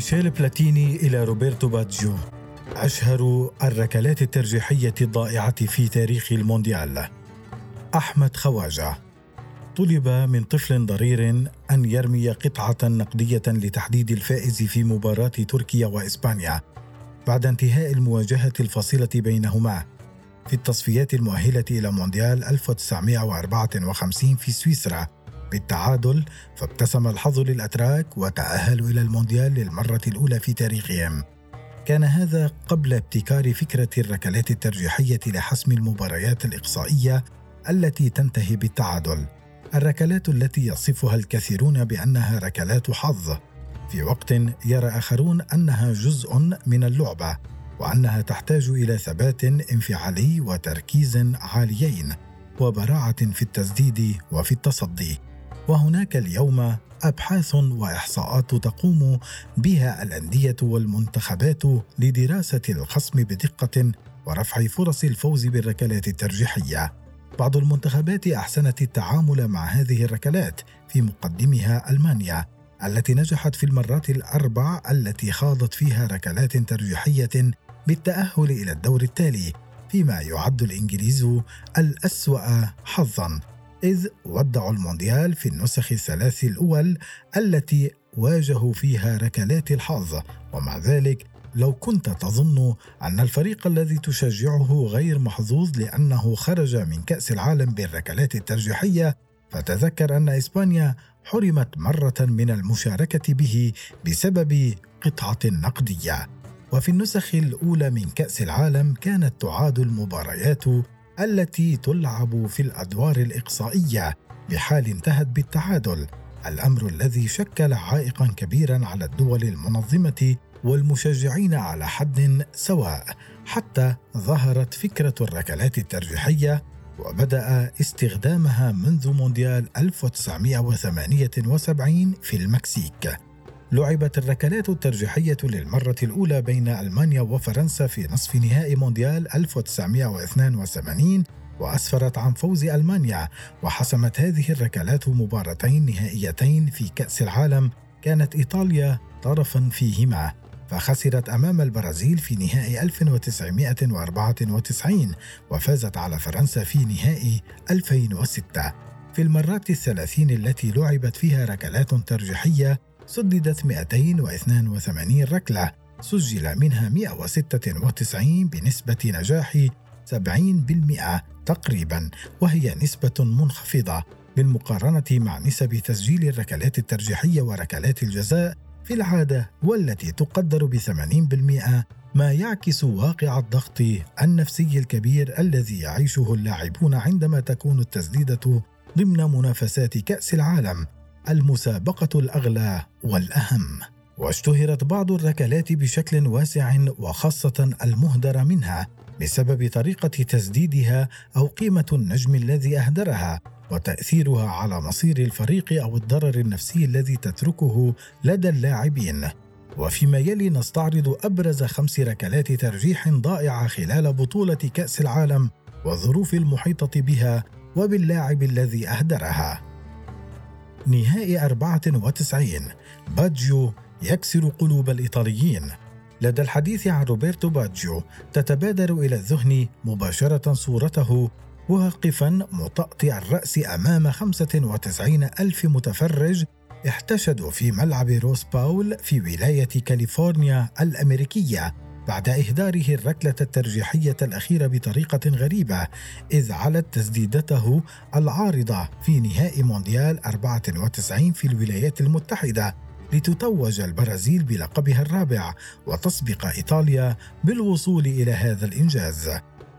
ميشيل بلاتيني إلى روبرتو باجيو. أشهر الركلات الترجيحية الضائعة في تاريخ المونديال. أحمد خواجة. طلب من طفل ضرير أن يرمي قطعة نقدية لتحديد الفائز في مباراة تركيا وإسبانيا بعد انتهاء المواجهة الفاصلة بينهما في التصفيات المؤهلة إلى مونديال 1954 في سويسرا. بالتعادل فابتسم الحظ للأتراك وتأهلوا إلى المونديال للمرة الأولى في تاريخهم. كان هذا قبل ابتكار فكرة الركلات الترجيحية لحسم المباريات الإقصائية التي تنتهي بالتعادل. الركلات التي يصفها الكثيرون بأنها ركلات حظ. في وقت يرى آخرون أنها جزء من اللعبة وأنها تحتاج إلى ثبات انفعالي وتركيز عاليين وبراعة في التسديد وفي التصدي. وهناك اليوم أبحاث وإحصاءات تقوم بها الأندية والمنتخبات لدراسة الخصم بدقة ورفع فرص الفوز بالركلات الترجيحية. بعض المنتخبات أحسنت التعامل مع هذه الركلات في مقدمها ألمانيا التي نجحت في المرات الأربع التي خاضت فيها ركلات ترجيحية بالتأهل إلى الدور التالي فيما يعد الإنجليز الأسوأ حظا. إذ ودعوا المونديال في النسخ الثلاث الأول التي واجهوا فيها ركلات الحظ. ومع ذلك لو كنت تظن أن الفريق الذي تشجعه غير محظوظ لأنه خرج من كأس العالم بالركلات الترجيحية فتذكر أن إسبانيا حرمت مرة من المشاركة به بسبب قطعة نقدية. وفي النسخ الأولى من كأس العالم كانت تعاد المباريات التي تلعب في الأدوار الإقصائية بحال انتهت بالتعادل. الأمر الذي شكل عائقا كبيرا على الدول المنظمة والمشجعين على حد سواء حتى ظهرت فكرة الركلات الترجيحية وبدأ استخدامها منذ مونديال 1978 في المكسيك. لعبت الركلات الترجيحية للمرة الأولى بين ألمانيا وفرنسا في نصف نهائي مونديال 1982 وأسفرت عن فوز ألمانيا وحسمت هذه الركلات مباراتين نهائيتين في كأس العالم كانت إيطاليا طرفا فيهما. فخسرت أمام البرازيل في نهائي 1994 وفازت على فرنسا في نهائي 2006 في المرات الثلاثين التي لعبت فيها ركلات ترجيحية سددت 282 ركلة سجل منها 196 بنسبة نجاح 70% تقريبا وهي نسبة منخفضة بالمقارنة مع نسب تسجيل الركلات الترجيحية وركلات الجزاء في العادة والتي تقدر ب 80% ما يعكس واقع الضغط النفسي الكبير الذي يعيشه اللاعبون عندما تكون التسديدة ضمن منافسات كأس العالم. المسابقة الأغلى والأهم. واشتهرت بعض الركلات بشكل واسع وخاصة المهدر منها بسبب طريقة تسديدها أو قيمة النجم الذي أهدرها وتأثيرها على مصير الفريق أو الضرر النفسي الذي تتركه لدى اللاعبين. وفيما يلي نستعرض أبرز خمس ركلات ترجيح ضائعة خلال بطولة كأس العالم والظروف المحيطة بها وباللاعب الذي أهدرها. نهائي 94 باجيو يكسر قلوب الإيطاليين. لدى الحديث عن روبرتو باجيو تتبادر إلى الذهن مباشرة صورته واقفا مطأطئ الرأس أمام 95 ألف متفرج احتشدوا في ملعب روس باول في ولاية كاليفورنيا الأمريكية. بعد إهداره الركلة الترجيحية الأخيرة بطريقة غريبة إذ علت تسديدته العارضة في نهائي مونديال 94 في الولايات المتحدة لتتوج البرازيل بلقبها الرابع وتسبق إيطاليا بالوصول إلى هذا الإنجاز.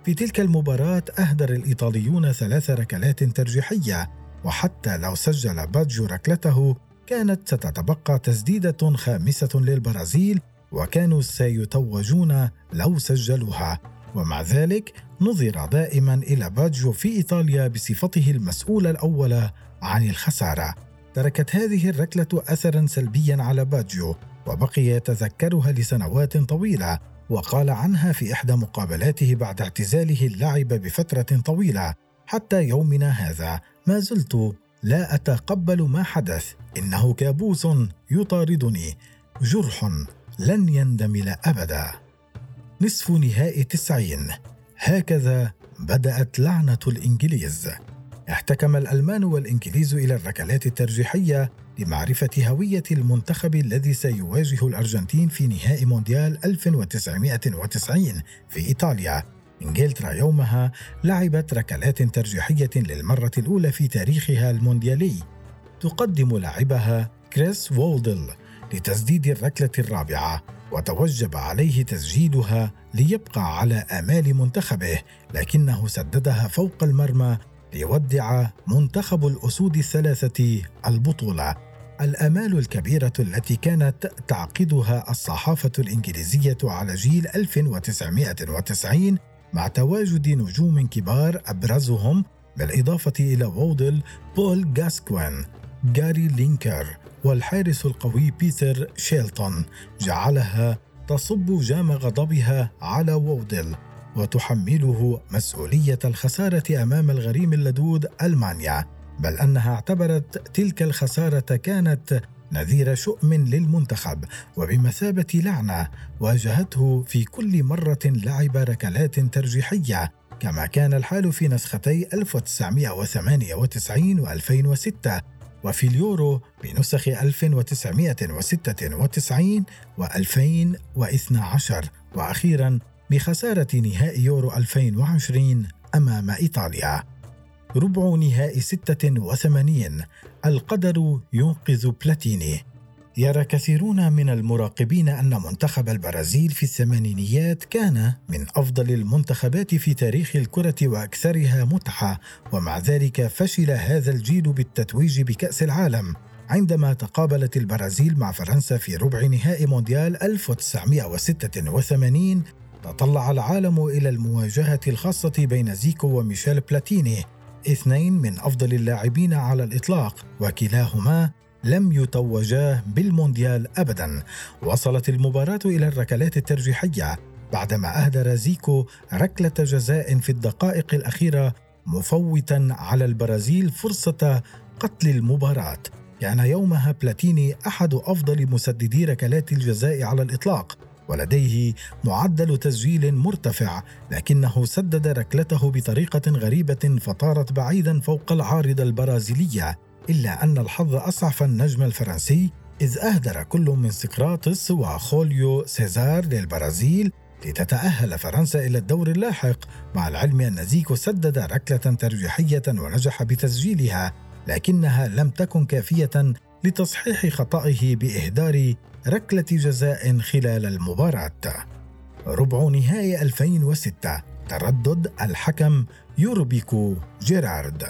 في تلك المباراة أهدر الإيطاليون ثلاث ركلات ترجيحية وحتى لو سجل باجيو ركلته كانت ستبقى تسديدة خامسة للبرازيل وكانوا سيتوجون لو سجلوها. ومع ذلك نظر دائما إلى باجيو في إيطاليا بصفته المسؤول الأول عن الخسارة. تركت هذه الركلة اثرا سلبيا على باجيو وبقي يتذكرها لسنوات طويلة وقال عنها في إحدى مقابلاته بعد اعتزاله اللعب بفترة طويلة. حتى يومنا هذا ما زلت لا أتقبل ما حدث. إنه كابوس يطاردني. جرح. لن يندمل أبدا. نصف نهائي تسعين. هكذا بدأت لعنة الإنجليز. احتكم الألمان والإنجليز إلى الركلات الترجيحية لمعرفة هوية المنتخب الذي سيواجه الأرجنتين في نهائي مونديال 1990 في إيطاليا. إنجلترا يومها لعبت ركلات ترجيحية للمرة الأولى في تاريخها المونديالي. تقدم لاعبها كريس وولدل. لتسديد الركلة الرابعة وتوجب عليه تسجيلها ليبقى على آمال منتخبه لكنه سددها فوق المرمى ليودع منتخب الأسود الثلاثة البطولة. الآمال الكبيرة التي كانت تعقدها الصحافة الإنجليزية على جيل 1990 مع تواجد نجوم كبار أبرزهم بالإضافة إلى وادل بول غاسكوين جاري لينكر والحارس القوي بيتر شيلتون جعلها تصب جام غضبها على وادل وتحمله مسؤولية الخسارة أمام الغريم اللدود ألمانيا بل أنها اعتبرت تلك الخسارة كانت نذير شؤم للمنتخب وبمثابة لعنة واجهته في كل مرة لعب ركلات ترجيحية كما كان الحال في نسختي 1998 و2006 وفي اليورو بنسخ 1996 و2012 وأخيرا بخسارة نهائي يورو 2020 أمام إيطاليا. ربع نهائي 86 القدر ينقذ بلاتيني. يرى كثيرون من المراقبين أن منتخب البرازيل في الثمانينيات كان من أفضل المنتخبات في تاريخ الكرة وأكثرها متعة ومع ذلك فشل هذا الجيل بالتتويج بكأس العالم. عندما تقابلت البرازيل مع فرنسا في ربع نهائي مونديال 1986 تطلع العالم إلى المواجهة الخاصة بين زيكو وميشيل بلاتيني اثنين من أفضل اللاعبين على الإطلاق وكلاهما لم يتوجا بالمونديال ابدا. وصلت المباراة إلى الركلات الترجيحية بعدما اهدر زيكو ركلة جزاء في الدقائق الأخيرة مفوتا على البرازيل فرصة قتل المباراة. كان يومها بلاتيني أحد أفضل مسددي ركلات الجزاء على الإطلاق ولديه معدل تسجيل مرتفع لكنه سدد ركلته بطريقة غريبة فطارت بعيدا فوق العارضه البرازيلية. إلا أن الحظ أسعف النجم الفرنسي إذ أهدر كل من سقراطس وخوليو سيزار للبرازيل لتتأهل فرنسا إلى الدور اللاحق مع العلم أن زيكو سدد ركلة ترجيحية ونجح بتسجيلها لكنها لم تكن كافية لتصحيح خطئه بإهدار ركلة جزاء خلال المباراة. ربع نهائي 2006 تردد الحكم يربك جيرارد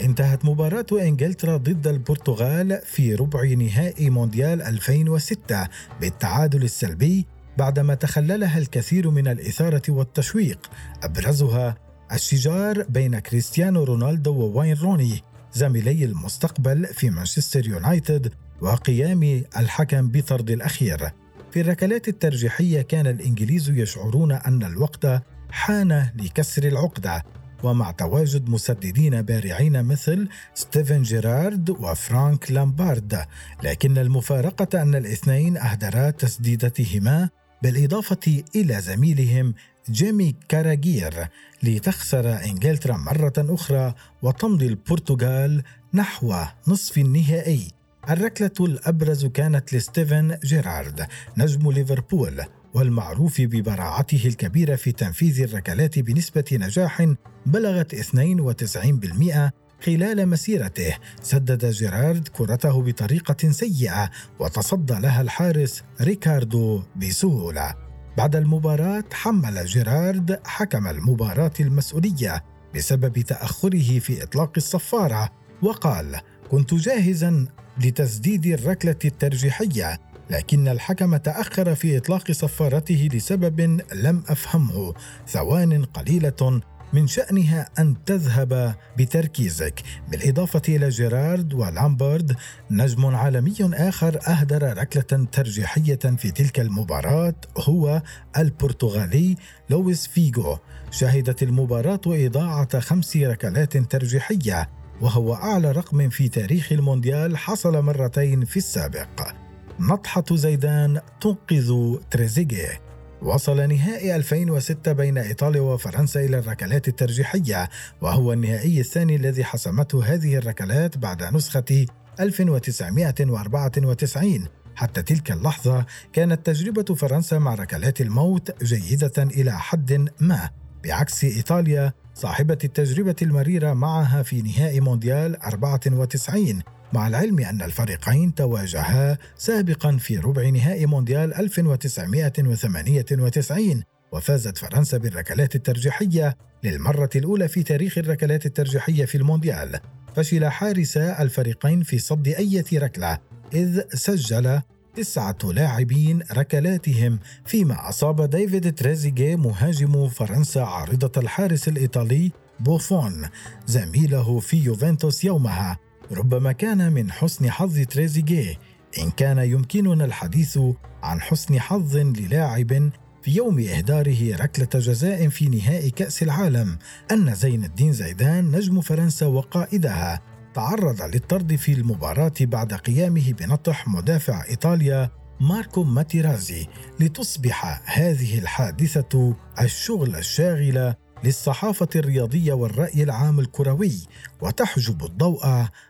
انتهت مباراة إنجلترا ضد البرتغال في ربع نهائي مونديال 2006 بالتعادل السلبي بعدما تخللها الكثير من الإثارة والتشويق. أبرزها الشجار بين كريستيانو رونالدو وواين روني زميلي المستقبل في مانشستر يونايتد وقيام الحكم بطرد الأخير. في الركلات الترجيحية كان الإنجليز يشعرون أن الوقت حان لكسر العقدة ومع تواجد مسددين بارعين مثل ستيفن جيرارد وفرانك لامبارد. لكن المفارقة أن الاثنين أهدرا تسديدتهما بالإضافة إلى زميلهم جيمي كاراغر لتخسر إنجلترا مرة أخرى وتمضي البرتغال نحو نصف النهائي. الركلة الأبرز كانت لستيفن جيرارد نجم ليفربول. والمعروف ببراعته الكبيرة في تنفيذ الركلات بنسبة نجاح بلغت 92% خلال مسيرته سدد جيرارد كرته بطريقة سيئة وتصدى لها الحارس ريكاردو بسهولة. بعد المباراة حمل جيرارد حكم المباراة المسؤولية بسبب تأخره في إطلاق الصفارة وقال كنت جاهزا لتسديد الركلة الترجيحية لكن الحكم تأخر في إطلاق صفارته لسبب لم أفهمه ثوان قليلة من شأنها أن تذهب بتركيزك. بالإضافة إلى جيرارد ولامبرد نجم عالمي آخر أهدر ركلة ترجيحية في تلك المباراة هو البرتغالي لويس فيغو. شهدت المباراة إضاعة خمس ركلات ترجيحية وهو أعلى رقم في تاريخ المونديال حصل مرتين في السابق. نطحة زيدان تنقذ تريزيجيه. وصل نهائي 2006 بين إيطاليا وفرنسا إلى الركلات الترجيحية وهو النهائي الثاني الذي حسمته هذه الركلات بعد نسخة 1994 حتى تلك اللحظة كانت تجربة فرنسا مع ركلات الموت جيدة إلى حد ما. بعكس إيطاليا صاحبة التجربة المريرة معها في نهائي مونديال 94 مع العلم أن الفريقين تواجها سابقا في ربع نهائي مونديال 1998 وفازت فرنسا بالركلات الترجيحية للمرة الأولى في تاريخ الركلات الترجيحية في المونديال. فشل حارسا الفريقين في صد أي ركلة إذ سجل تسعة لاعبين ركلاتهم فيما أصاب ديفيد تريزيجيه مهاجم فرنسا عارضة الحارس الإيطالي بوفون زميله في يوفنتوس يومها. ربما كان من حسن حظ تريزيجيه إن كان يمكننا الحديث عن حسن حظ للاعب في يوم إهداره ركلة جزاء في نهائي كأس العالم أن زين الدين زيدان نجم فرنسا وقائدها تعرض للطرد في المباراة بعد قيامه بنطح مدافع إيطاليا ماركو ماتيرازي لتصبح هذه الحادثة الشغل الشاغل للصحافة الرياضية والرأي العام الكروي وتحجب الضوء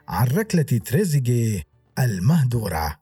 عن ركلة تريزيجيه المهدورة.